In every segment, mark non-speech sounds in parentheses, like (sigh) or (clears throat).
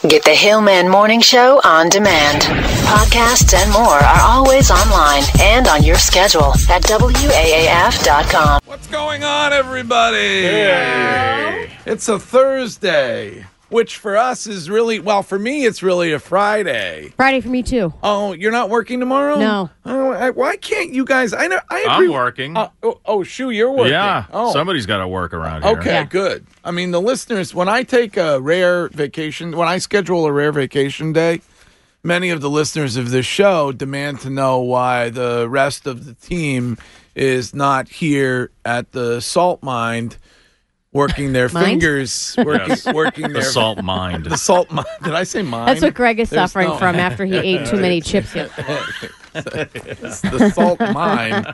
Get the Hillman Morning Show on demand. Podcasts and more are always online and on your schedule at WAAF.com. What's going on, everybody? Hey. It's a Thursday, which for us is really, well, for me, it's really a Friday. Friday for me too. Oh, you're not working tomorrow? No. Oh, I, why can't you guys? I know. I agree. I'm working. Uh, oh, oh, Shu, you're working. yeah, Oh. somebody's got to work around here. Okay, Yeah. good. I mean, the listeners, when I take a rare vacation, when I schedule a rare vacation day, many of the listeners of this show demand to know why the rest of the team is not here at the salt mine working their Mind? fingers, working, Yes. working The their salt mind. the salt mine. Did I say mine? That's what Greg is There's suffering no- from after he ate too many chips. (laughs) Yet. the salt mine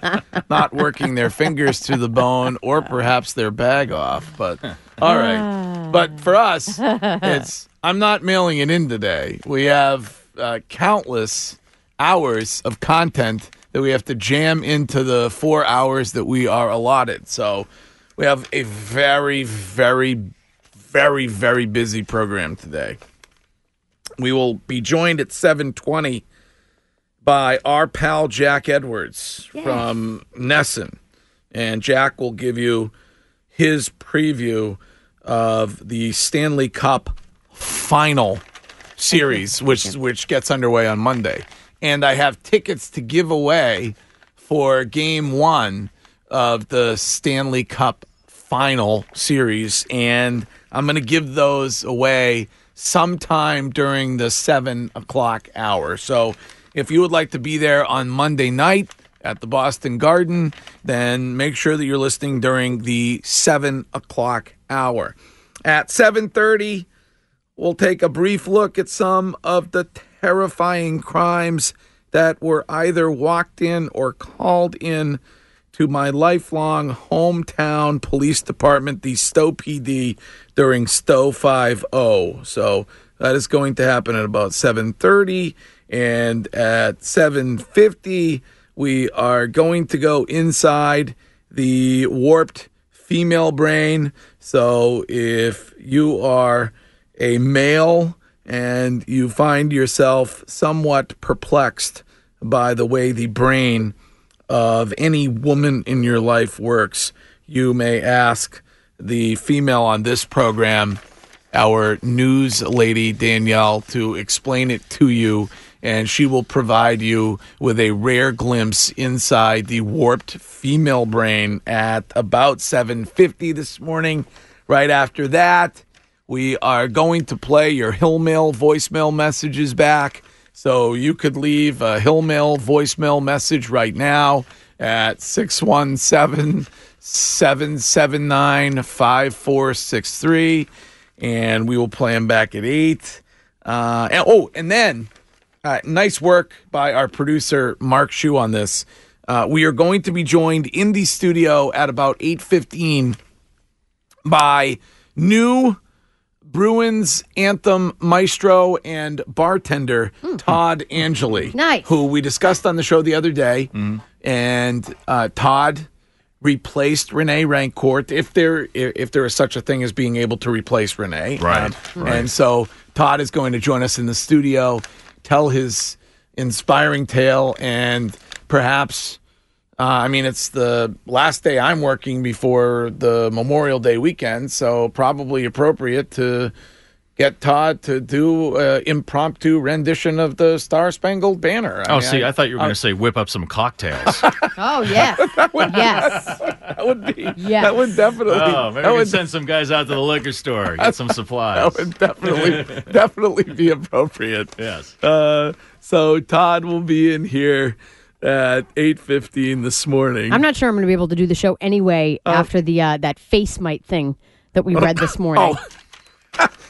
not working their fingers to the bone or perhaps their bag off. But all right. But for us, it's I'm not mailing it in today. We have uh, countless hours of content that we have to jam into the four hours that we are allotted. So we have a very, very, very, very busy program today. We will be joined at 720 by our pal Jack Edwards from NESN. And Jack will give you his preview of the Stanley Cup final series, (laughs) which which gets underway on Monday. And I have tickets to give away for game one of the Stanley Cup final series. And I'm going to give those away sometime during the seven o'clock hour. So if you would like to be there on Monday night at the Boston Garden, then make sure that you're listening during the seven o'clock hour. At 7:30, we'll take a brief look at some of the terrifying crimes that were either walked in or called in to my lifelong hometown police department, the Stowe PD, during Stowe 5-0. So that is going to happen at about 7:30 and at 7:50 we are going to go inside the warped female brain. So if you are a male and you find yourself somewhat perplexed by the way the brain of any woman in your life works, you may ask the female on this program, our news lady Danielle, to explain it to you. And she will provide you with a rare glimpse inside the warped female brain at about 7:50 this morning. Right after that, we are going to play your Hillmail voicemail messages back. So you could leave a Hillmail voicemail message right now at 617 779 5463. And we will play them back at 8. Uh, and, oh, and then uh, nice work by our producer Mark Shu on this. Uh, we are going to be joined in the studio at about 8:15 by new Bruins anthem maestro and bartender Todd Angilly, Nice. who we discussed on the show the other day, and uh, Todd replaced Rene Rancourt if there if, if there is such a thing as being able to replace Renee, Right, Um, right. And so Todd is going to join us in the studio, tell his inspiring tale, and perhaps. Uh, I mean, it's the last day I'm working before the Memorial Day weekend, so probably appropriate to get Todd to do an impromptu rendition of the Star Spangled Banner. I Oh, mean, see, I, thought you were going to say whip up some cocktails. (laughs) Oh (laughs) yes, yes. (laughs) that would be Yes. that would definitely oh, maybe that would, can send some guys out to the liquor store, get some supplies. that would definitely definitely be appropriate. Yes. Uh, so Todd will be in here at eight fifteen this morning. I'm not sure I'm going to be able to do the show anyway after the uh, that face mite thing that we read this morning. Oh. (laughs)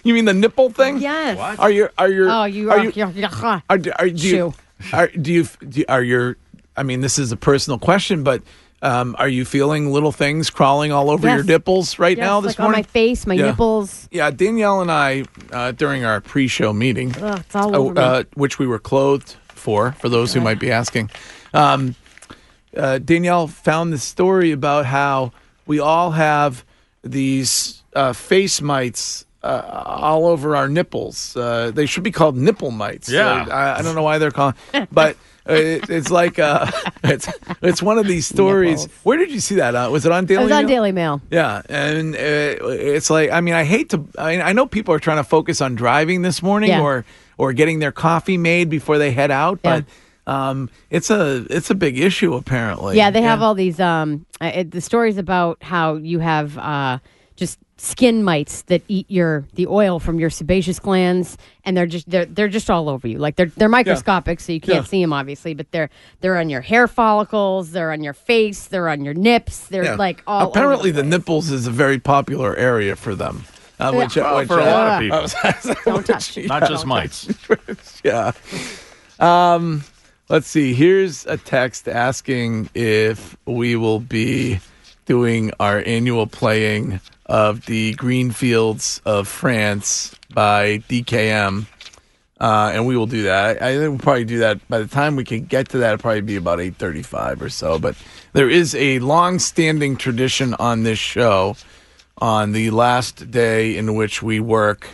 You mean the nipple thing? Yes. What? Are you? Are you? Oh, you Are are. you? yeah, yeah. Are, do- are, do you? Are, do you? Do, are your? I mean, this is a personal question, but um, are you feeling little things crawling all over Yes. your nipples right Yes, now this like on my face, my Yeah. nipples. Yeah, Danielle and I, uh, during our pre-show meeting, Ugh, it's all uh, me. uh, which we were clothed for, for those who might be asking, um, uh, Danielle found this story about how we all have these uh, face mites uh, all over our nipples. Uh, they should be called nipple mites. Yeah. Uh, I, I don't know why they're called, but. uh, It, it's like uh, (laughs) it's it's one of these stories. Nipples. Where did you see that? Uh, was it on Daily? it was on Mail? Daily Mail. Yeah, and uh, it's like I mean I hate to I, I know people are trying to focus on driving this morning Yeah. or or getting their coffee made before they head out, Yeah. but um, it's a it's a big issue apparently. Yeah, they have all these. Um, uh, it, the stories about how you have uh, just skin mites that eat your the oil from your sebaceous glands, and they're just they're they're just all over you. Like they're they're microscopic, so you can't Yeah. see them obviously, but they're they're on your hair follicles, they're on your face, they're on your nips, they're Yeah. like all. over apparently the place. nipples is a very popular area for them. Uh, which, Yeah. Well, which, for a uh, lot of people, (laughs) Don't touch. not just (laughs) mites. yeah. Um, let's see. Here's a text asking if we will be doing our annual playing of the Green Fields of France by DKM. Uh, and we will do that. I, I think we'll probably do that. By the time we can get to that, it'll probably be about eight thirty-five or so. But there is a long-standing tradition on this show. On the last day in which we work,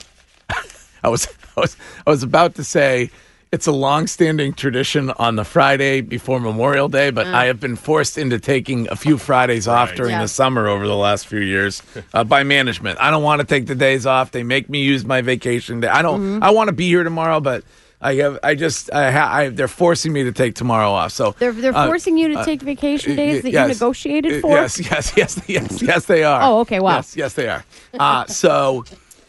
(laughs) I was I was I was about to say it's a long-standing tradition on the Friday before Memorial Day, but I have been forced into taking a few Fridays off Right. during Yeah. the summer over the last few years uh, by management. I don't want to take the days off. They make me use my vacation day. I don't. Mm-hmm. I want to be here tomorrow, but I have. I just. I, ha, I they're forcing me to take tomorrow off. So They're they're uh, forcing you to take vacation days that yes. you negotiated Uh, for. Yes, yes, yes, (laughs) yes, yes, they are. Oh, okay, wow. Yes, yes, they are. Uh, so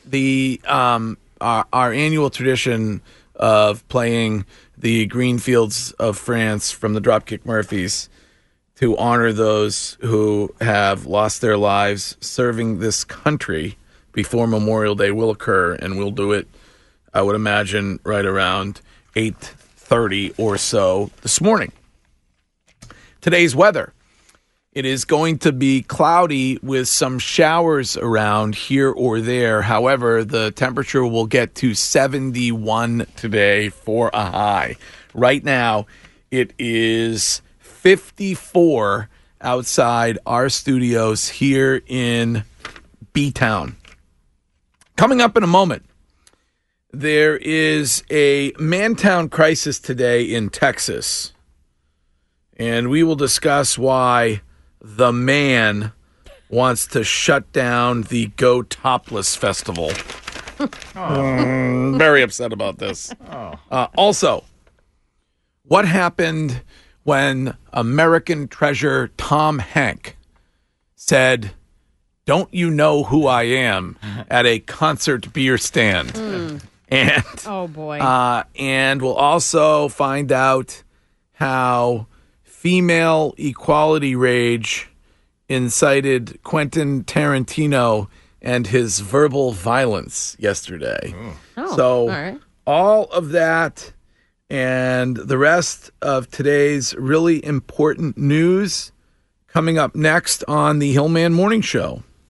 the um, our, our annual tradition of playing the green fields of France from the Dropkick Murphys to honor those who have lost their lives serving this country before Memorial Day will occur, and we'll do it. I would imagine right around eight thirty or so this morning. Today's weather. It is going to be cloudy with some showers around here or there. However, the temperature will get to 71 today for a high. Right now, it is 54 outside our studios here in B Town. Coming up in a moment, there is a Mantown crisis today in Texas and we will discuss why the man wants to shut down the Go Topless Festival. Mm, (laughs) very upset about this. Uh, also, what happened when American treasure Tom Hank said, Don't you know who I am at a concert beer stand? And Oh boy. uh, and we'll also find out how female equality rage incited Quentin Tarantino and his verbal violence yesterday. Oh. oh, so all right. all of that and the rest of today's really important news coming up next on the Hillman Morning Show.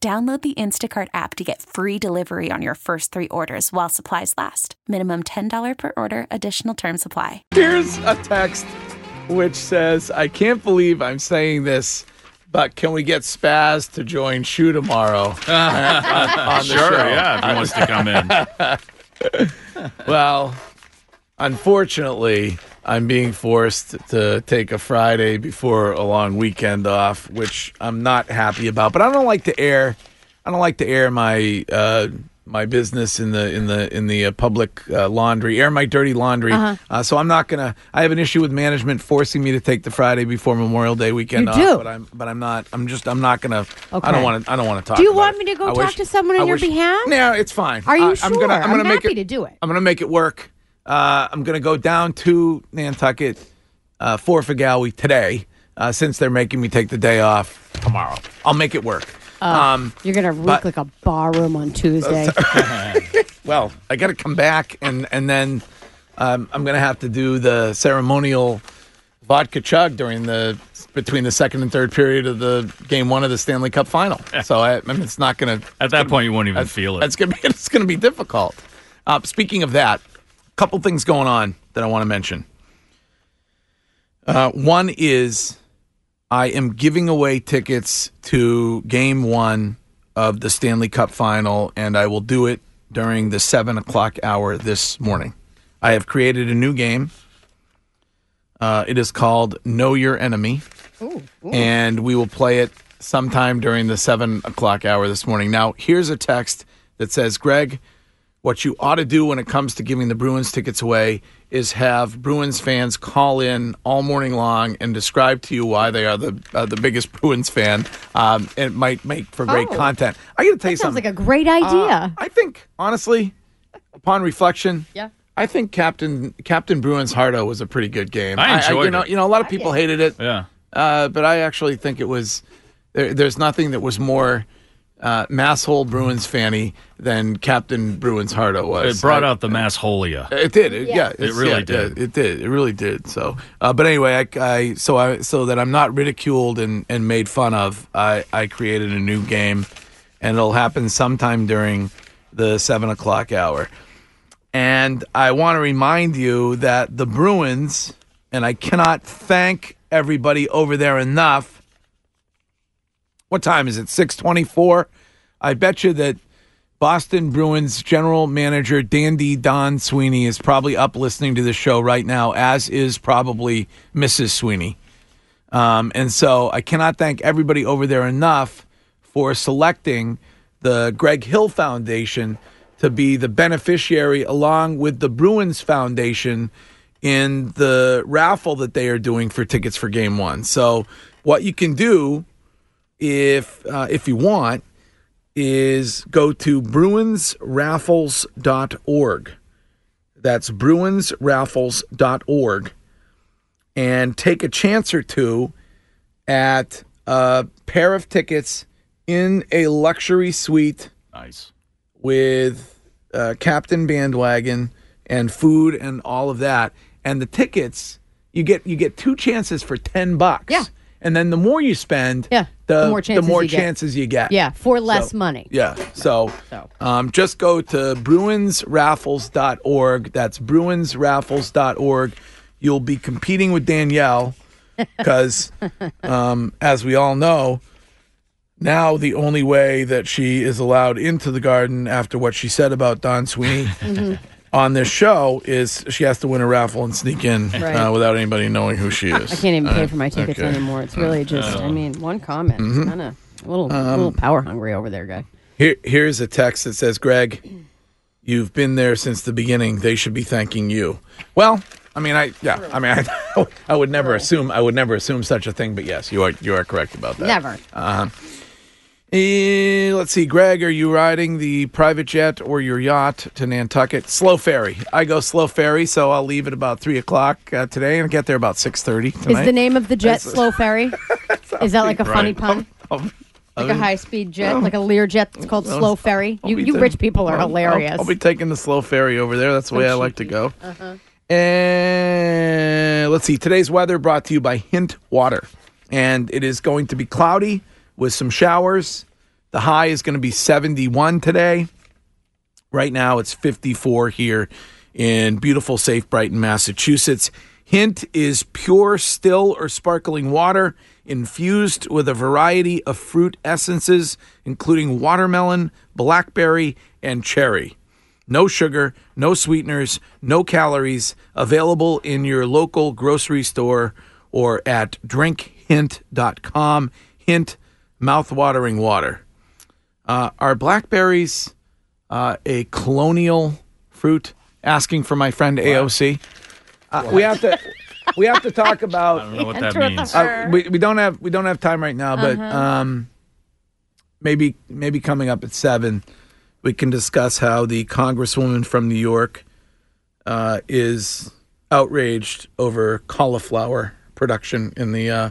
Download the Instacart app to get free delivery on your first three orders while supplies last. Minimum $10 per order, additional term supply. Here's a text which says, I can't believe I'm saying this, but can we get Spaz to join Shoe tomorrow? on, (laughs) (laughs) on the Sure, show? yeah, if he wants to come in. (laughs) Well, unfortunately, I'm being forced to take a Friday before a long weekend off, which I'm not happy about. But I don't like to air. I don't like to air my uh, my business in the in the in the uh, public uh, laundry, air my dirty laundry. Uh-huh. uh so I'm not gonna. I have an issue with management forcing me to take the Friday before Memorial Day weekend You off. do? But I'm but I'm not. I'm just. I'm not gonna. Okay. I don't want to. I don't want to talk. Do you want it. me to go I talk wish- to someone on I your wish- behalf? No, it's fine. Are you sure? I'm gonna. I'm, I'm gonna make happy it, to do it. I'm gonna make it work. Uh, I'm gonna go down to Nantucket uh, for Figawi today, uh, since they're making me take the day off tomorrow. I'll make it work. um, You're gonna reek but- like a barroom on Tuesday. (laughs) (laughs) well, I got to come back, and and then um, I'm gonna have to do the ceremonial vodka chug during the between the second and third period of the game one of the Stanley Cup final. So I, I mean, it's not gonna. At that point, you won't even feel it. It's gonna be. (laughs) It's gonna be difficult. Uh, speaking of that, a couple things going on that I want to mention. Uh, one is I am giving away tickets to Game One of the Stanley Cup Final, and I will do it during the seven o'clock hour this morning. I have created a new game. Uh, it is called Know Your Enemy, and we will play it sometime during the seven o'clock hour this morning. Now, here's a text that says, "Greg, what you ought to do when it comes to giving the Bruins tickets away is have Bruins fans call in all morning long and describe to you why they are the uh, the biggest (laughs) Bruins fan. Um, it might make for great Oh. content. I got to tell you Sounds something. Sounds like a great idea. Uh, I think honestly, upon reflection, Yeah. I think Captain Captain Bruins Hardo was a pretty good game. I enjoyed you know, it. you know, a lot of people hated it. yeah. Uh, but I actually think it was there, there's nothing that was more uh, masshole Bruins fanny than Captain Bruins Hardo was. It brought I- out the mass holia. It did. It, yeah, it's- really yeah, did. yeah, it did. It really did. So, uh, but anyway, I, I so I so that I'm not ridiculed and, and made fun of. I I created a new game, and it'll happen sometime during the seven o'clock hour. And I want to remind you that the Bruins, and I cannot thank everybody over there enough. What time is it? Six twenty-four. I bet you that Boston Bruins general manager Dandy Don Sweeney is probably up listening to the show right now, as is probably Mrs. Sweeney. Um, and so I cannot thank everybody over there enough for selecting the Greg Hill Foundation to be the beneficiary, along with the Bruins Foundation, in the raffle that they are doing for tickets for Game One. So what you can do, if uh, if you want, is go to bruinsraffles.org. That's bruinsraffles.org and take a chance or two at a pair of tickets in a luxury suite Nice. with uh, Captain Bandwagon and food and all of that. And the tickets, you get you get two chances for ten bucks. Yeah. And then the more you spend, Yeah, the, the more chances you get. you get. yeah, for less So- money. Yeah. So, So. Um, just go to bruinsraffles.org. That's bruinsraffles.org. You'll be competing with Danielle (laughs) because, um, as we all know, now the only way that she is allowed into the garden after what she said about Don Sweeney (laughs) Mm-hmm. On this show is she has to win a raffle and sneak in Right. uh, without anybody knowing who she is. I can't even pay for my tickets okay. anymore. It's really just, I mean, one comment. Mm-hmm. It's kind of a little, Um, little power hungry over there, guy. Here, here's a text that says, "Greg, you've been there since the beginning. They should be thanking you." Well, I mean, I yeah, I mean, I, (laughs) I would never assume I would never assume such a thing, but yes, you are you are correct about that. Never. Eh, let's see, Greg, are you riding the private jet or your yacht to Nantucket? Slow ferry. I go slow ferry, so I'll leave at about three o'clock uh, today and get there about six thirty tonight. Is the name of the jet Slow Ferry? (laughs) Is that like a funny pun? (laughs) Like a high speed jet, like a Lear jet that's called Slow Ferry. You, be you ta- rich people are I'll- hilarious. I'll, I'll be taking the slow ferry over there. That's the way I like to go. Uh-huh. And let's see. Today's weather brought to you by Hint Water. And it is going to be cloudy with some showers. The high is going to be 71 today. Right now it's 54 here in beautiful, safe Brighton, Massachusetts. Hint is pure, still, or sparkling water infused with a variety of fruit essences, including watermelon, blackberry, and cherry. No sugar, no sweeteners, no calories. Available in your local grocery store or at drinkhint.com. Hint mouth-watering water. Uh, are blackberries uh, a colonial fruit, asking for my friend AOC. Uh, we have to we have to talk about I don't know what (laughs) that means. uh, we, we don't have we don't have time right now, but Uh-huh. um, maybe maybe coming up at seven, we can discuss how the congresswoman from New York uh, is outraged over cauliflower production in the uh,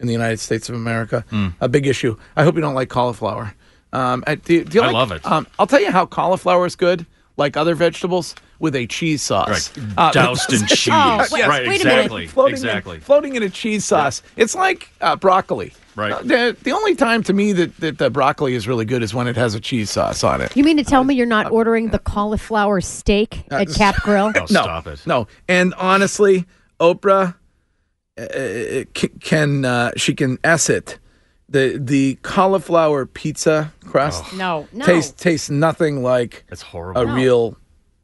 in the United States of America. Hmm. A big issue. I hope you don't like cauliflower. Um, uh, do, do you I like- love it. Um, I'll tell you how cauliflower is good, like other vegetables, with a cheese sauce. Right. Uh, Doused in (laughs) cheese. Oh, wait- right, wait a minute. exactly. floating exactly. In, floating in a cheese sauce. It's like uh, broccoli. Right. Uh, the, the only time to me that, that the broccoli is really good is when it has a cheese sauce on it. You mean to tell me you're not ordering the cauliflower steak at Cap Grill? (laughs) Oh, no, stop it. No, and honestly, Oprah uh, can uh, she can s it. The the cauliflower pizza crust No, no. tastes tastes nothing like That's horrible. a real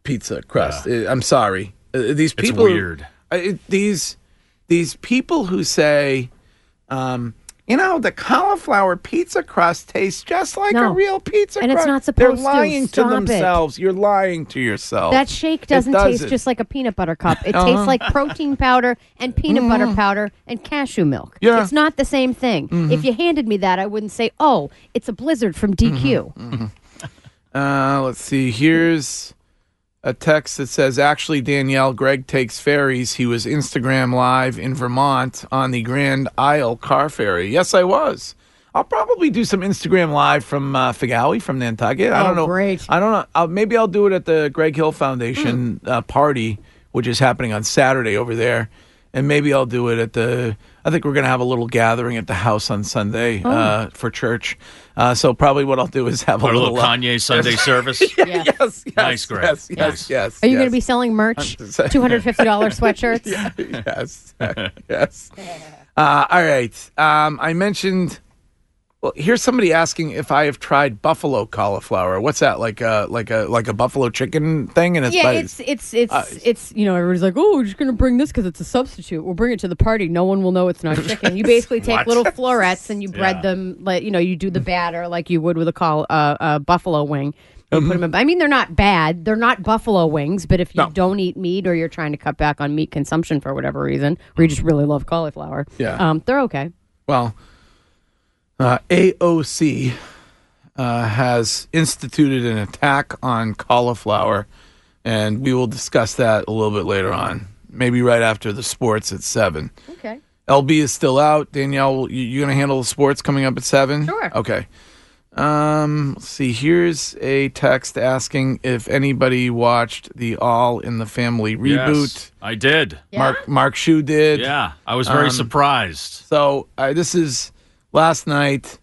pizza crust. Uh, I'm sorry. Uh, these It's people weird. uh, these these people who say um you know the cauliflower pizza crust tastes just like a real pizza And it's crust. not They're supposed to. lying Stop it. themselves. You're lying to yourself. That shake doesn't does taste it. just like a peanut butter cup. It Uh-huh. tastes like protein powder and peanut butter powder and cashew milk. Mm. Yeah. Mm-hmm. It's not the same thing. If you handed me that, I wouldn't say, "Oh, it's a blizzard from DQ." Mm-hmm. (laughs) Uh, let's see. Here's a text that says, "Actually, Danielle, Greg takes ferries. He was Instagram live in Vermont on the Grand Isle car ferry. Yes, I was. I'll probably do some Instagram live from uh, Figawi from Nantucket. I Oh, don't know. great. I don't know. I'll, maybe I'll do it at the Greg Hill Foundation Hmm. uh, party, which is happening on Saturday over there." And maybe I'll do it at the. I think we're going to have a little gathering at the house on Sunday Oh. uh, for church. Uh, so probably what I'll do is have a a little, little uh, Kanye Sunday (laughs) service. Yeah. yes, yes, Nice, Greg. yes, yes, Nice. yes. Are you going to be selling merch? (laughs) Two hundred fifty dollars sweatshirts. (laughs) yes, yes. Uh, all right. Um, I mentioned. Well, here's somebody asking if I have tried buffalo cauliflower. What's that? Like a like a like a buffalo chicken thing? And it's Yeah, it's it's it's Uh, it's you know everybody's like, oh, we're just gonna bring this because it's a substitute. We'll bring it to the party. No one will know it's not (laughs) chicken. You basically take little florets and you (laughs) bread Yeah. them like you know you do the batter like you would with a call uh, a buffalo wing. You Mm-hmm. put them in. I mean, they're not bad. They're not buffalo wings, but if you No. don't eat meat or you're trying to cut back on meat consumption for whatever reason, or you just really love cauliflower, Yeah. um, they're okay. Well, uh, AOC uh, has instituted an attack on cauliflower, and we will discuss that a little bit later on. Maybe right after the sports at seven. Okay. LB is still out. Danielle, you, you going to handle the sports coming up at seven? Sure. Okay. Um, let's see. Here's a text asking if anybody watched the All in the Family reboot. Yes, I did. Mark Mark Shu did. Yeah, I was very Um, surprised. So uh, this is last night.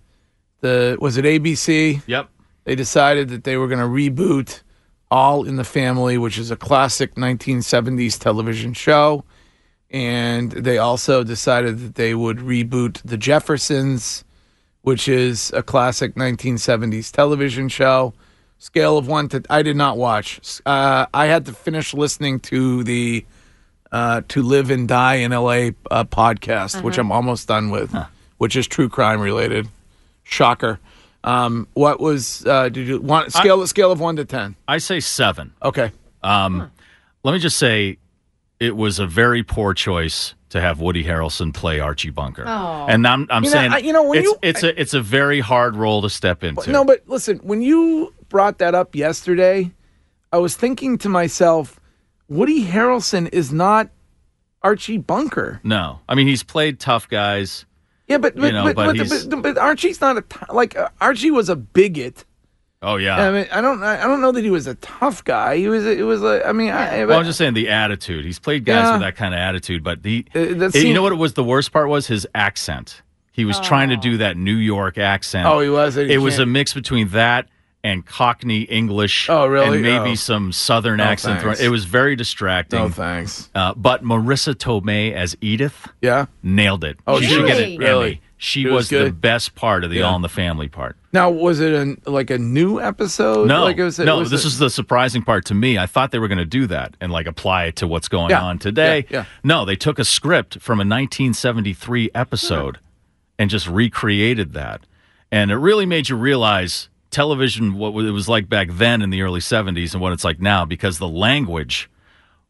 The was it ABC? Yep. They decided that they were going to reboot All in the Family, which is a classic 1970s television show, and they also decided that they would reboot The Jeffersons, which is a classic 1970s television show. Scale of one to I did not watch. Uh, I had to finish listening to the uh, "To Live and Die in L.A." Uh, podcast, which I'm almost done with, which is true crime related. Shocker. Um, what was uh, did you want scale scale of one to ten? I say seven. Okay. Um, Let me just say, it was a very poor choice to have Woody Harrelson play Archie Bunker. Oh. And I'm, I'm You know, saying, I- you know, when it's, you- it's a it's a very hard role to step into. No, but listen, when you brought that up yesterday, I was thinking to myself, Woody Harrelson is not Archie Bunker. No. I mean, he's played tough guys. Yeah, but but, know, but, but but, he's- but- but Archie's not a t- like uh, Archie was a bigot. Oh yeah. I mean, I don't I don't know that he was a tough guy. He was it was a, I mean, I, Well, I'm just saying the attitude. He's played guys Yeah. with that kind of attitude, but the Uh, that you seemed- know what it was the worst part was his accent. He was trying to do that New York accent. Oh, he was? It was a mix between that and Cockney English. Oh, really? And maybe Oh. some Southern No, accent. thrown-. It was very distracting. No thanks. Uh, but Marisa Tomei as Edith Yeah. nailed it. Oh, she should get was- an really? Emmy. She was was, the best part of the Yeah. All in the Family part. Now, was it an like a new episode? No, like it was, it no. was this a- is the surprising part to me. I thought they were going to do that and like apply it to what's going Yeah, on today. yeah. No, they took a script from a 1973 episode and just recreated that, and it really made you realize television what it was like back then in the early 70s and what it's like now because the language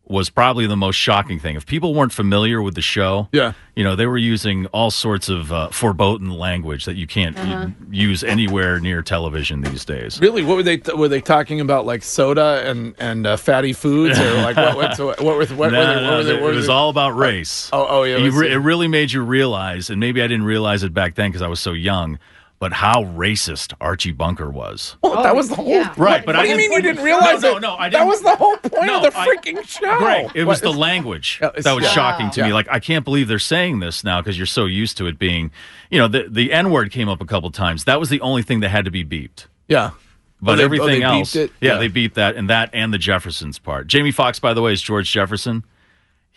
was probably the most shocking thing. If people weren't familiar with the show, Yeah. you know, they were using all sorts of uh, forbidden language that you can't y- use anywhere near television these days. Really, what were they? were they talking about like soda and and uh, fatty foods, or like what? What, so what, were- what, No, were they? no, What were they? it what were was they- all about race. Oh, oh, yeah, it was- re- it really made you realize, and maybe I didn't realize it back then because I was so young, but how racist Archie Bunker was. (laughs) Oh, that was the whole. yeah. Right, but what I do you mean you didn't realize No, it? no, no, I That didn't- was the whole point No, of the I- freaking show. Great. It was What- the language oh, Yeah, that was yeah. shocking to me. Like, I can't believe they're saying this now because you're so used to it being, you know, the, the N word came up a couple times. That was the only thing that had to be beeped. Yeah. But Oh, they- oh, everything they else, it? yeah, Yeah. they beat that and that and the Jeffersons part. Jamie Foxx, by the way, is George Jefferson.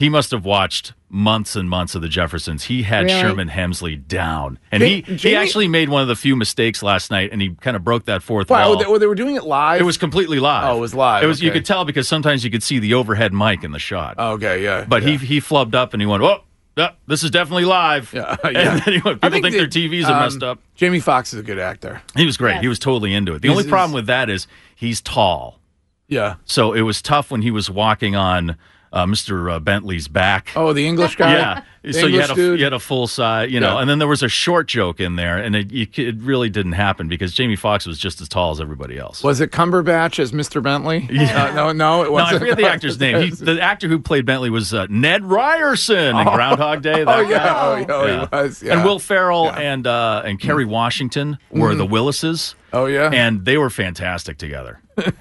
He must have watched months and months of the Jeffersons. He had Really? Sherman Hemsley down, and he he Jamie- actually made one of the few mistakes last night, and he kind of broke that fourth Wow, wall. they, well, they were doing it live. it was completely live. Oh, it was live, It was. You could tell because sometimes you could see the overhead mic in the shot. Oh, okay, yeah. But yeah. he he flubbed up and he went, "Oh, yeah, this is definitely live." Yeah, (laughs) yeah. then he went, I "People think, the- their TVs are um, messed up." Jamie Foxx is a good actor. He was great. Yes. He was totally into it. The He's- only problem with that is he's tall, Yeah. so it was tough when he was walking on uh, Mr. Uh, Bentley's back. Oh, the English guy. Yeah, The so you had a dude? you had a full size, you know, Yeah. and then there was a short joke in there, and it, you, it really didn't happen because Jamie Foxx was just as tall as everybody else. Was it Cumberbatch as Mr. Bentley? Yeah. (laughs) no, no, it wasn't. I forget the (laughs) actor's name. He, the actor who played Bentley was uh, Ned Ryerson in Groundhog Day. (laughs) oh yeah, guy. oh, oh, Yeah. he was. Yeah. And Will Ferrell Yeah. and uh, and Kerry Washington were the Willises. Oh yeah. and they were fantastic together.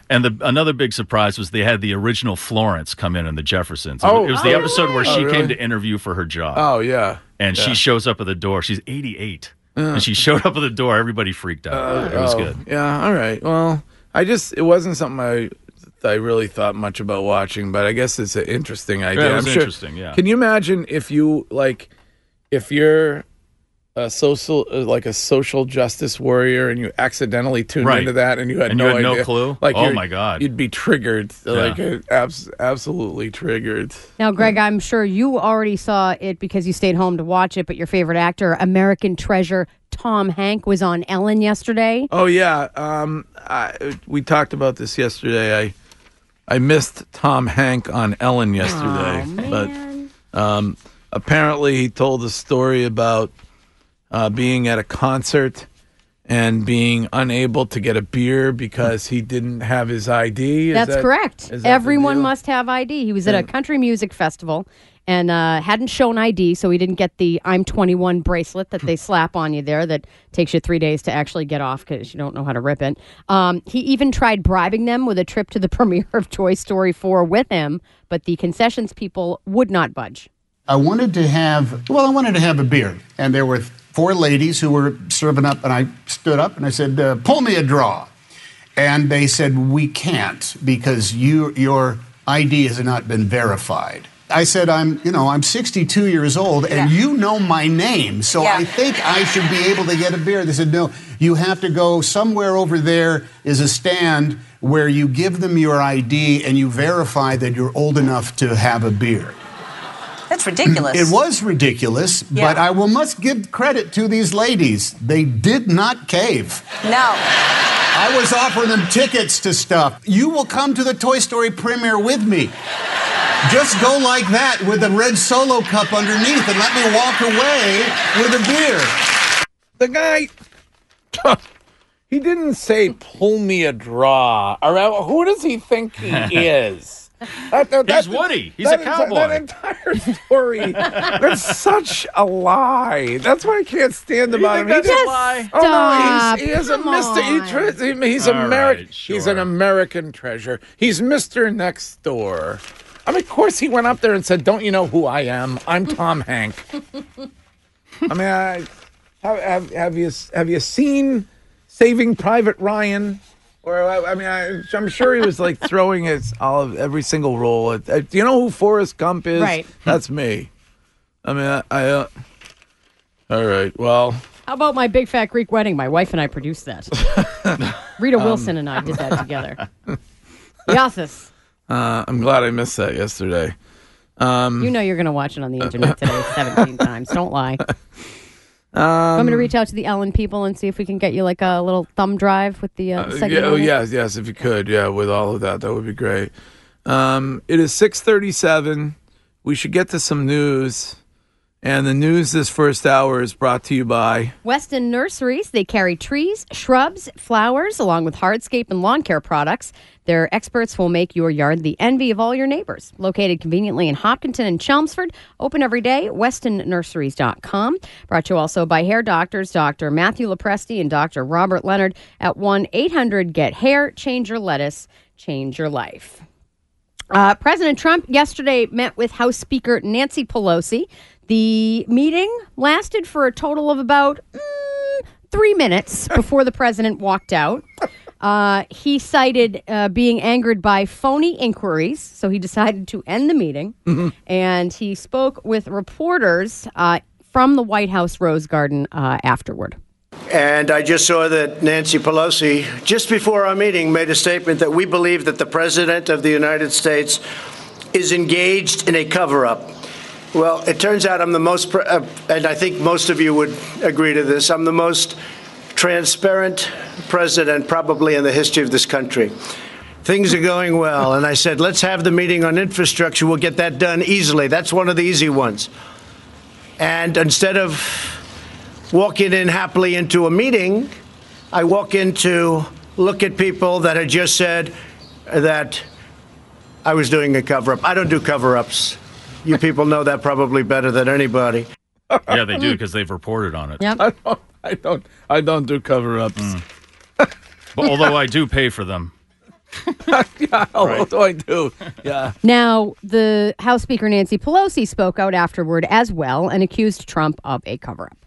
and the another big surprise was they had the original Florence come in in the Jeffersons. It was- Oh. it was the Oh, episode where she Oh, really? came to interview for her job, oh yeah. and she shows up at the door. She's 88, and she showed up at the door. Everybody freaked out. Uh, it was Oh, good. Yeah. All right. Well, I just it wasn't something I I really thought much about watching, but I guess it's an interesting idea. it was I'm sure- interesting, yeah. Can you imagine if you like if you're a social uh, like a social justice warrior and you accidentally tuned Right. into that and you had And no you had no clue? like Oh, my God. you'd be triggered like Yeah. uh, abs- absolutely triggered Now, Greg, I'm sure you already saw it because you stayed home to watch it, but your favorite actor, American treasure Tom Hank, was on Ellen yesterday. Oh yeah, um, I, we talked about this yesterday. I I missed Tom Hank on Ellen yesterday, but um, apparently he told a story about uh, being at a concert and being unable to get a beer because he didn't have his ID. Is That's that- correct. is that Everyone must have ID. He was at a country music festival and uh, hadn't shown ID, so he didn't get the I'm 21 bracelet that they (laughs) slap on you there that takes you three days to actually get off because you don't know how to rip it. Um, he even tried bribing them with a trip to the (laughs) premiere of Toy Story 4 with him, but the concessions people would not budge. I wanted to have, well, I wanted to have a beer. And there were four ladies who were serving up, and I stood up and I said, uh, Pull me a draw. And they said, We can't because you, your ID has not been verified. I said, I'm, you know, I'm 62 years old and you know my name, so I think I should be able to get a beer. They said, no, you have to go somewhere over there is a stand where you give them your ID and you verify that you're old enough to have a beer. That's ridiculous. It was ridiculous, Yeah. but I will must give credit to these ladies. They did not cave. No. I was offering them tickets to stuff. You will come to the Toy Story premiere with me. Just go like that with a red solo cup underneath and let me walk away with a beer. The guy, (laughs) he didn't say "pull me a draw." All right, uh, who does he think he (laughs) is? (laughs) That, that, He's Woody. He's a that- cowboy. That entire story, (laughs) that's such a lie. That's why I can't stand about him. think He that's a just- lie? Oh no, Stop. he's, he is a Come Mister. He on. tries, he, he's All American. right, He's an sure. American treasure. He's Mister Next Door. I mean, of course, he went up there and said, "Don't you know who I am? I'm Tom (laughs) Hank." I mean, I, have, have, have you have you seen Saving Private Ryan? Or I, I mean, I, I'm sure he was like (laughs) throwing his all of every single role. At, at- do you know who Forrest Gump is? Right. That's me. I mean, I. I uh, all right. Well, How about my big fat Greek wedding? My wife and I produced that. (laughs) Rita Um, Wilson and I did that together. Yasis, uh, I'm glad I missed that yesterday. you know you're going to watch it on the internet today 17 (laughs) times. Don't lie. I'm going to reach out to the Ellen people and see if we can get you like a little thumb drive with the uh, Uh, segment. yeah, oh, on it. yes, yes, if you could, yeah, with all of that, that would be great. Um, it is six thirty-seven. We should get to some news, and the news this first hour is brought to you by. Weston Nurseries, they carry trees, shrubs, flowers, along with hardscape and lawn care products. Their experts will make your yard the envy of all your neighbors. Located conveniently in Hopkinton and Chelmsford, open every day, westonnurseries.com. Brought to you also by hair doctors, Dr. Matthew LoPresti and Dr. Robert Leonard at 1 800 Get Hair. Change your lettuce, change your life. Uh, President Trump yesterday met with House Speaker Nancy Pelosi. The meeting lasted for a total of about mm, three minutes (laughs) before the president walked out. Uh, he cited uh, being angered by phony inquiries, so he decided to end the meeting. And he spoke with reporters uh, from the White House Rose Garden uh, afterward. And I just saw that Nancy Pelosi, just before our meeting, made a statement that we believe that the President of the United States is engaged in a cover up. Well, it turns out I'm the most, uh, and I think most of you would agree to this, I'm the most transparent president probably in the history of this country. Things are going well. And I said, let's have the meeting on infrastructure. We'll get that done easily. That's one of the easy ones. And instead of walking in happily into a meeting, I walk in to look at people that had just said that I was doing a cover up. I don't do cover ups. You people know that probably better than anybody. Yeah, they do because they've reported on it. Yep. I don't, I don't, I don't do cover-ups. But although I do pay for them. (laughs) yeah, what do I do? Yeah. Now, the House Speaker Nancy Pelosi spoke out afterward as well and accused Trump of a cover up.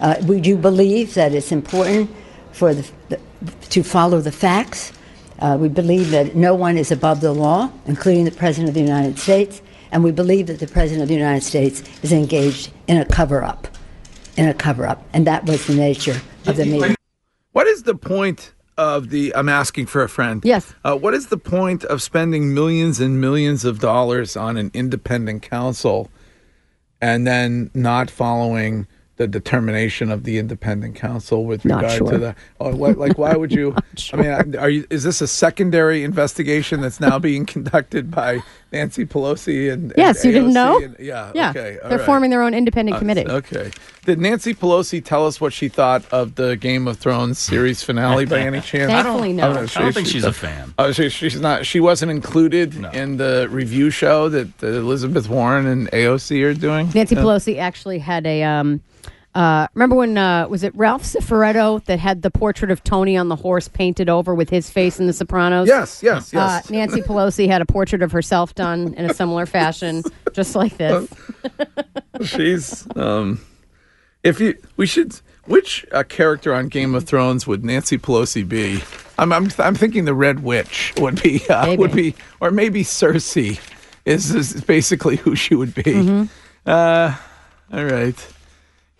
Uh, we do believe that it's important for the, the, to follow the facts. Uh, we believe that no one is above the law, including the President of the United States, and we believe that the President of the United States is engaged in a cover up. In a cover up. And that was the nature of the meeting. What is the point of the? I'm asking for a friend. Yes. Uh, what is the point of spending millions and millions of dollars on an independent counsel, and then not following the determination of the independent counsel with Not regard sure. to the? Oh, what, like, why would you? (laughs) I mean, are you? Is this a secondary investigation that's now being conducted by Nancy Pelosi and? and Yes, you didn't know? and- yeah. Yeah. Okay. all They're right. forming their own independent committee. Okay. Did Nancy Pelosi tell us what she thought of the Game of Thrones series finale by any chance? Thankfully, no. Oh, I don't think she's a fan. Oh, she, she's not. She wasn't included in the review show that, that Elizabeth Warren and AOC are doing. Nancy Uh, Pelosi actually had a. Um, uh, remember when uh, was it Ralph Cifaretto that had the portrait of Tony on the horse painted over with his face in The Sopranos? Yes, yes, Uh, yes. Nancy Pelosi had a portrait of herself done in a similar fashion, (laughs) just like this. She's. Um, if you, we should. Which uh, character on Game of Thrones would Nancy Pelosi be? I'm, I'm, I'm thinking the Red Witch would be, uh, would be, or maybe Cersei is, is basically who she would be. Mm-hmm. Uh, all right.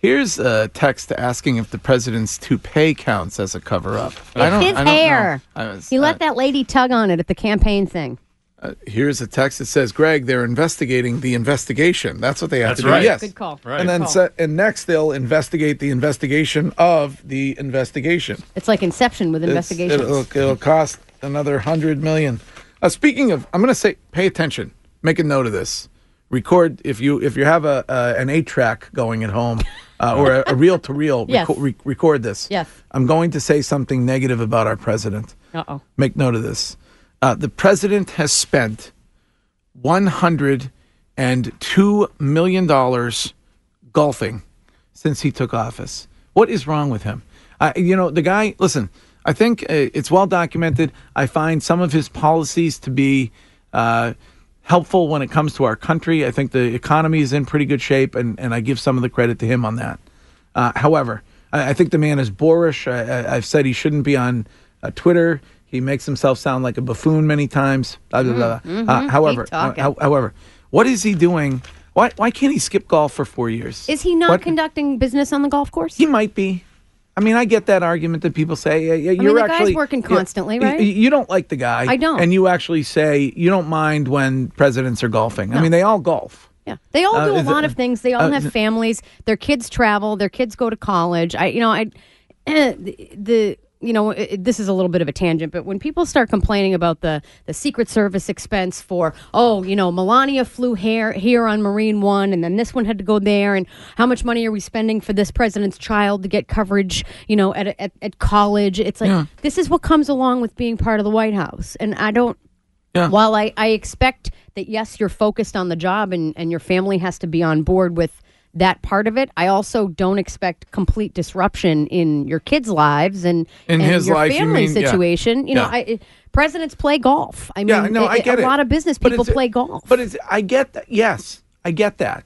Here's a text asking if the president's toupee counts as a cover up. It's (laughs) his hair. I was- He uh, let that lady tug on it at the campaign thing. uh, here's a text that says, "Greg, they're investigating the investigation." That's what they have That's to do. Yes, Good call. Right. And then, call. se- and next they'll investigate the investigation of the investigation. It's like Inception with It's- investigations. It'll, it'll cost another hundred million. Uh, speaking of, I'm going to say, pay attention. Make a note of this. Record if you if you have a uh, an eight track going at home (laughs) uh, or a reel to reel. Record this. Yes. I'm going to say something negative about our president. Uh oh. Make note of this. Uh, the president has spent one hundred and two million dollars golfing since he took office. What is wrong with him? Uh, you know, the guy. Listen, I think uh, it's well documented. I find some of his policies to be uh, helpful when it comes to our country. I think the economy is in pretty good shape, and, and I give some of the credit to him on that. Uh, however, I, I think the man is boorish. I, I've said he shouldn't be on uh, Twitter. He makes himself sound like a buffoon many times. Blah, blah, blah. Mhm, Uh, mhm. however, uh, however, what is he doing? Why, why can't he skip golf for four years? Is he not What- conducting business on the golf course? He might be. I mean, I get that argument that people say, yeah, yeah, you're the guy's actually working constantly, y- right? y- You don't like the guy. I don't. And you actually say you don't mind when presidents are golfing. I No. mean, they all golf. Yeah, they all Uh, do a is lot it- of things. They all uh, have families. Their kids travel. Their kids go to college. I, you know, I, (clears throat) the, the you know, it, this is a little bit of a tangent, but when people start complaining about the the Secret Service expense for, oh, you know, Melania flew here here on Marine One, and then this one had to go there, and how much money are we spending for this president's child to get coverage, you know, at at, at college? It's like Yeah. this is what comes along with being part of the White House, and I don't. Yeah. While I, I expect that, yes, you're focused on the job and, and your family has to be on board with that part of it, I also don't expect complete disruption in your kids' lives and, In and his your life, you family mean? Yeah. situation. You know, Yeah. I, presidents play golf. I mean, Yeah, no, I it- get a it. lot of business But people play golf. But it's I get that. Yes, I get that.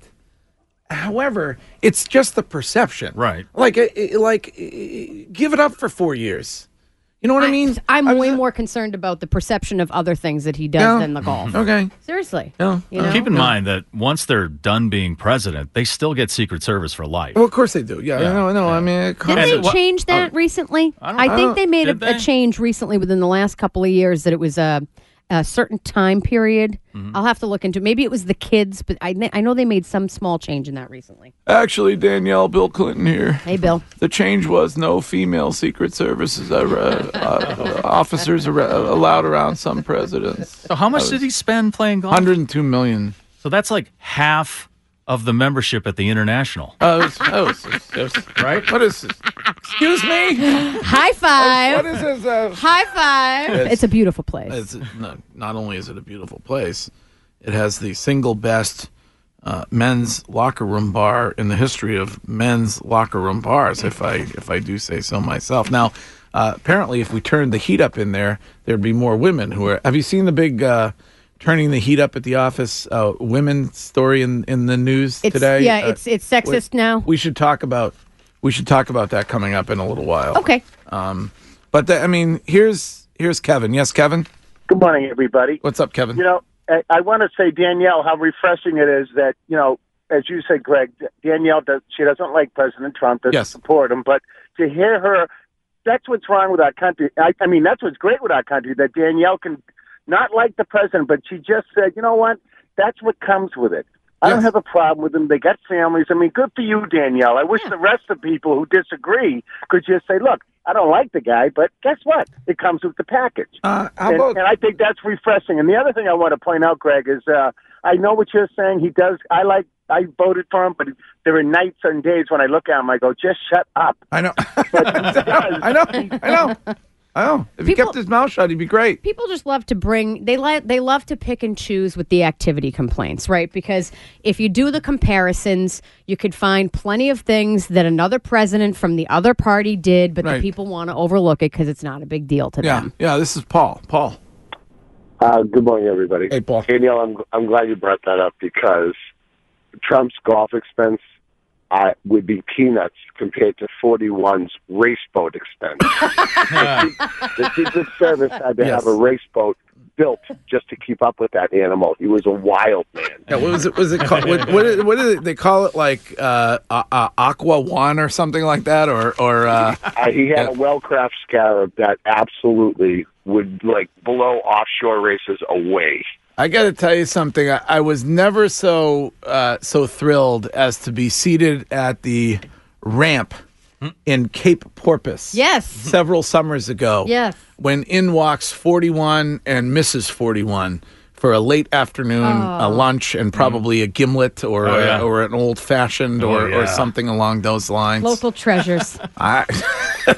However, it's just the perception, Right. Like, uh, uh, like, uh, give it up for four years. You know what I, mean? I'm way more concerned about the perception of other things that he does Yeah. than the golf. Mm-hmm. Okay. Seriously. No. You know? Keep in mind that once they're done being president, they still get Secret Service for life. Well, of course they do. Yeah, Yeah. I know. I know. I mean, it Didn't they what- change that oh. recently? I don't- I, I think don't- they made a, did a they? change recently within the last couple of years that it was a, a certain time period. Mm-hmm. I'll have to look into. Maybe it was the kids, but I I know they made some small change in that recently. Actually, Danielle, Bill Clinton here. Hey, Bill. The change was no female Secret Services uh, uh, officers are uh, allowed around some presidents. So how much did he spend playing golf? 102 million. So that's like half of the membership at the International. Uh, it was- it was- it was- Right? What is this? Excuse me? High five. What is this? Uh, High five. It's- It's, a beautiful place. It's not, not only is it a beautiful place, it has the single best uh, men's locker room bar in the history of men's locker room bars. If I if I do say so myself. Now, uh, apparently, if we turned the heat up in there, there'd be more women who are. Have you seen the big? Turning the heat up at the office, uh, women story in, in the news It's- today. yeah, Uh, it's- it's sexist we, now. We should talk about we should talk about that coming up in a little while. okay. Um, but the, I mean, here's here's Kevin. Yes, Kevin. Good morning, everybody. What's up, Kevin? You know, I, I want to say, Danielle, how refreshing it is that, you know, as you said, Greg, Danielle, does, she doesn't like President Trump, doesn't Yes. support him, but to hear her, that's what's wrong with our country. I, I mean, that's what's great with our country, that Danielle can not like the president, but she just said, you know what? That's what comes with it. I don't have a problem with them. They got families. I mean, good for you, Danielle. I wish the rest of people who disagree could just say, look, I don't like the guy, but guess what? It comes with the package. Uh, and, about and I think that's refreshing. And the other thing I want to point out, Greg, is uh, I know what you're saying. He does. I like. I voted for him, but there are nights and days when I look at him, I go, just shut up. I know. But (laughs) he does. I know. I know. I know. If he kept his mouth shut, he'd be great. people just love to bring they like they love to pick and choose with the activity complaints right because if you do the comparisons you could find plenty of things that another president from the other party did but Right. the people want to overlook it because it's not a big deal to Yeah. them Yeah. This is Paul. Paul. Uh, good morning, everybody. Hey, Paul. Danielle, I'm I'm glad you brought that up because Trump's golf expense uh, would be peanuts compared to 41's race boat expense. (laughs) the Secret Service had to Yes. have a race boat built just to keep up with that animal. He was a wild man. Yeah, what was it? Was it called? What, what, did, what did they call it? Like uh, uh, uh, Aqua One or something like that, or or uh, Uh, he had a well-crafted scarab that absolutely would like blow offshore races away. I got to tell you something. I, I was never so uh, so thrilled as to be seated at the ramp in Cape Porpoise. Yes. several summers ago. Yes. when in walks 41 and Mrs. 41 for a late afternoon, a oh. lunch, and probably a gimlet or Oh, a- or an old fashioned Oh, or, or something along those lines. local treasures (laughs) I,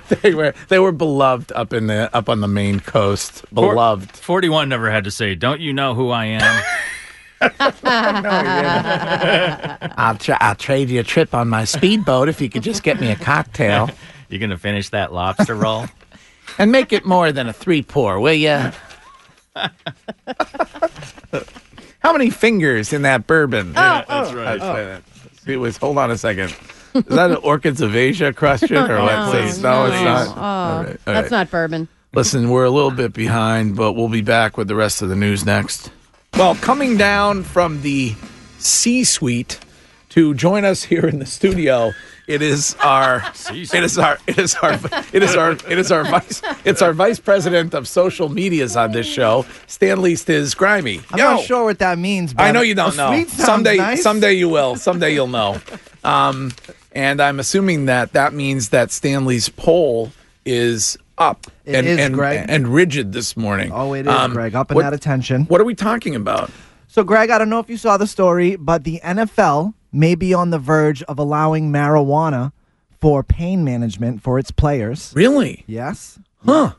(laughs) they were they were beloved up in the up on the Maine coast. For- Beloved. 41 never had to say, Don't you know who I am? no, (laughs) I'll tra- I'll trade you a trip on my speedboat if you could just get me a cocktail You're going to finish that lobster roll? and make it more than a three pour, will you? (laughs) How many fingers in that bourbon? Oh, yeah, that's oh. right. That's oh. it. It was. Hold on a second. Is that an Orchids of Asia question or (laughs) what? No, Please. No, it's not. oh All right, all that's right. not bourbon Listen, we're a little bit behind, but we'll be back with the rest of the news next. Well, coming down from the C suite to join us here in the studio. It is our it is our it is our it is our it is our vice it's our vice president of social medias on this show, Stanley Stiz Grimy. I'm Yo. not sure what that means. But I know you don't know. Someday, nice. someday you will. Someday you'll know. Um, and I'm assuming that that means that Stanley's poll is up It and is, and, Greg. and rigid this morning. Oh, it is, Um, Greg. Up and what- at attention. What are we talking about? So, Greg, I don't know if you saw the story, but the NFL may be on the verge of allowing marijuana for pain management for its players. Really? Yes. Huh.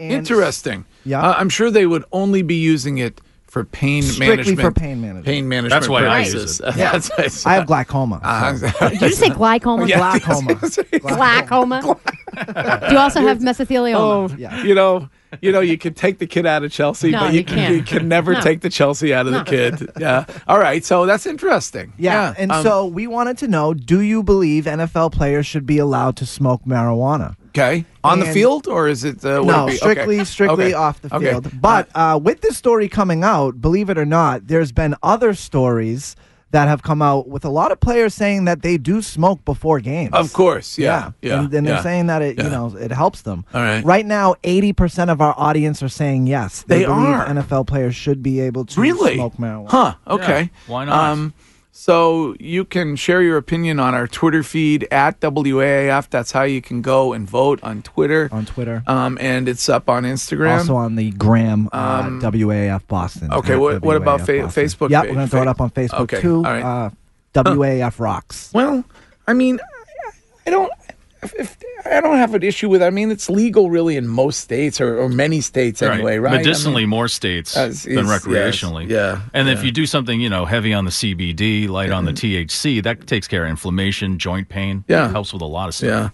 And- Interesting. Yeah. Uh, I'm sure they would only be using it for pain Strictly management. for pain management. Pain management. That's why I purposes. use it. Yeah. (laughs) That's why it's- I have glaucoma. Uh, so- (laughs) Did you say glaucoma? Yeah. Glaucoma. (laughs) Glaucoma. Do you also have mesothelioma? Oh, Yeah. you know, you know, you can take the kid out of Chelsea, No, but you, you can't. you can never No. take the Chelsea out of No. the kid. Yeah. All right. So that's interesting. Yeah. And um, so we wanted to know do you believe NFL players should be allowed to smoke marijuana? okay, on the field or is it? Uh, no, it be- strictly, okay. strictly Okay. off the Okay. field. But uh, with this story coming out, believe it or not, there's been other stories that have come out with a lot of players saying that they do smoke before games. Of course. Yeah. Yeah. and, and they're yeah. saying that it, Yeah. you know, it helps them. All right. Right now, eighty percent of our audience are saying yes. They, They believe are. NFL players should be able to Really? smoke marijuana. Huh. Okay. Yeah, why not? Um, so you can share your opinion on our Twitter feed at WAAF. That's how you can go and vote on Twitter. On Twitter. Um, and it's up on Instagram. Also on the Gram uh, Um, WAAF Boston. okay, what- what about fa- Facebook Yeah, we're gonna throw it up on Facebook Okay, too. all right. Uh, WAAF rocks. Well, I mean, I don't. If, if, I don't have an issue with. it. I mean, it's legal really in most states or, or many states anyway, right? I mean- Medicinally, more states Uh, than it's- yes, recreationally. yeah, And if you do something, you know, heavy on the CBD, light on the THC, that takes care of inflammation, joint pain. Yeah. It helps with a lot of yeah. stuff.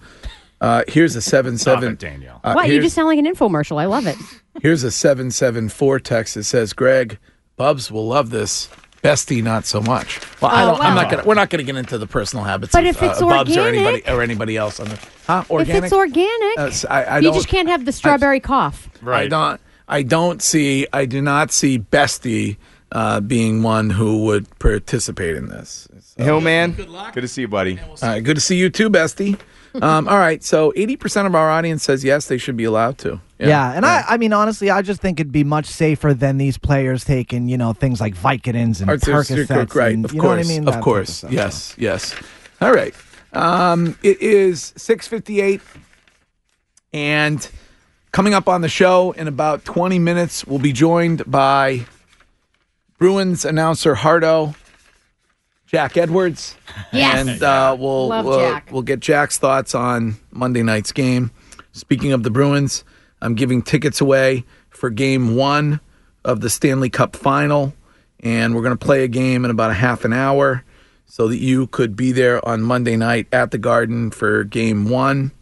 Uh, here's a seven Stop seven. it, Danielle. Uh, what? You just sound like an infomercial. I love it. (laughs) Here's a 774 text that says, Greg, Bubs will love this. Bestie, not so much. Well, I Oh, don't, I'm not gonna. We're not gonna get into the personal habits But of if it's uh, Bubs or organic- anybody or anybody else on the. Huh? Organic. If it's organic, Uh, s- I, I you don't, just can't have the strawberry cough. I don't. I don't see. I do not see Bestie uh, being one who would participate in this. Hill man, good luck. Good to see you, buddy. All right, good to see you too, Bestie. Um, all right, so 80% of our audience says yes, they should be allowed to. Yeah, and I, I mean, honestly, I just think it'd be much safer than these players taking, you know, things like Vicodins and Percocets. right, and, of you course, know what I mean? Of type course, stuff. yes, yes. All right, um, it is six fifty eight, and coming up on the show in about twenty minutes, we'll be joined by Bruins announcer Hardo, Jack Edwards, Yes. and uh, we'll we'll, we'll get Jack's thoughts on Monday night's game. Speaking of the Bruins, I'm giving tickets away for Game One of the Stanley Cup Final, and we're going to play a game in about a half an hour, so that you could be there on Monday night at the Garden for Game One.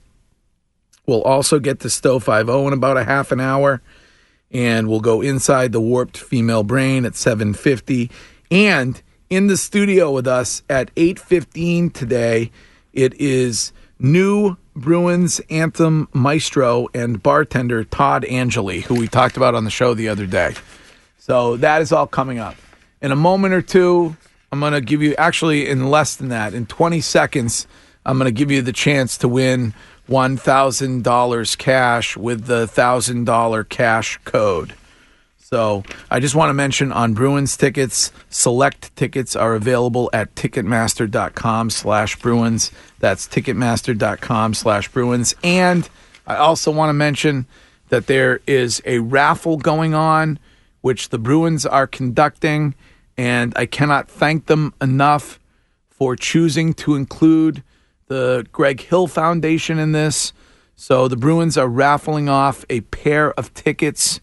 We'll also get to Stowe 5 in about a half an hour and we'll go inside the warped female brain at 7:50 and in the studio with us at 8:15 today it is new Bruins anthem maestro and bartender Todd Angilly who we talked about on the show the other day. So that is all coming up. In a moment or two, I'm going to give you actually in less than that, in 20 seconds, I'm going to give you the chance to win $1,000 cash with the $1,000 cash code. So I just want to mention on Bruins tickets, select tickets are available at ticketmaster.com slash Bruins. That's ticketmaster.com slash Bruins. And I also want to mention that there is a raffle going on, which the Bruins are conducting. And I cannot thank them enough for choosing to include the Greg Hill Foundation in this. So the Bruins are raffling off a pair of tickets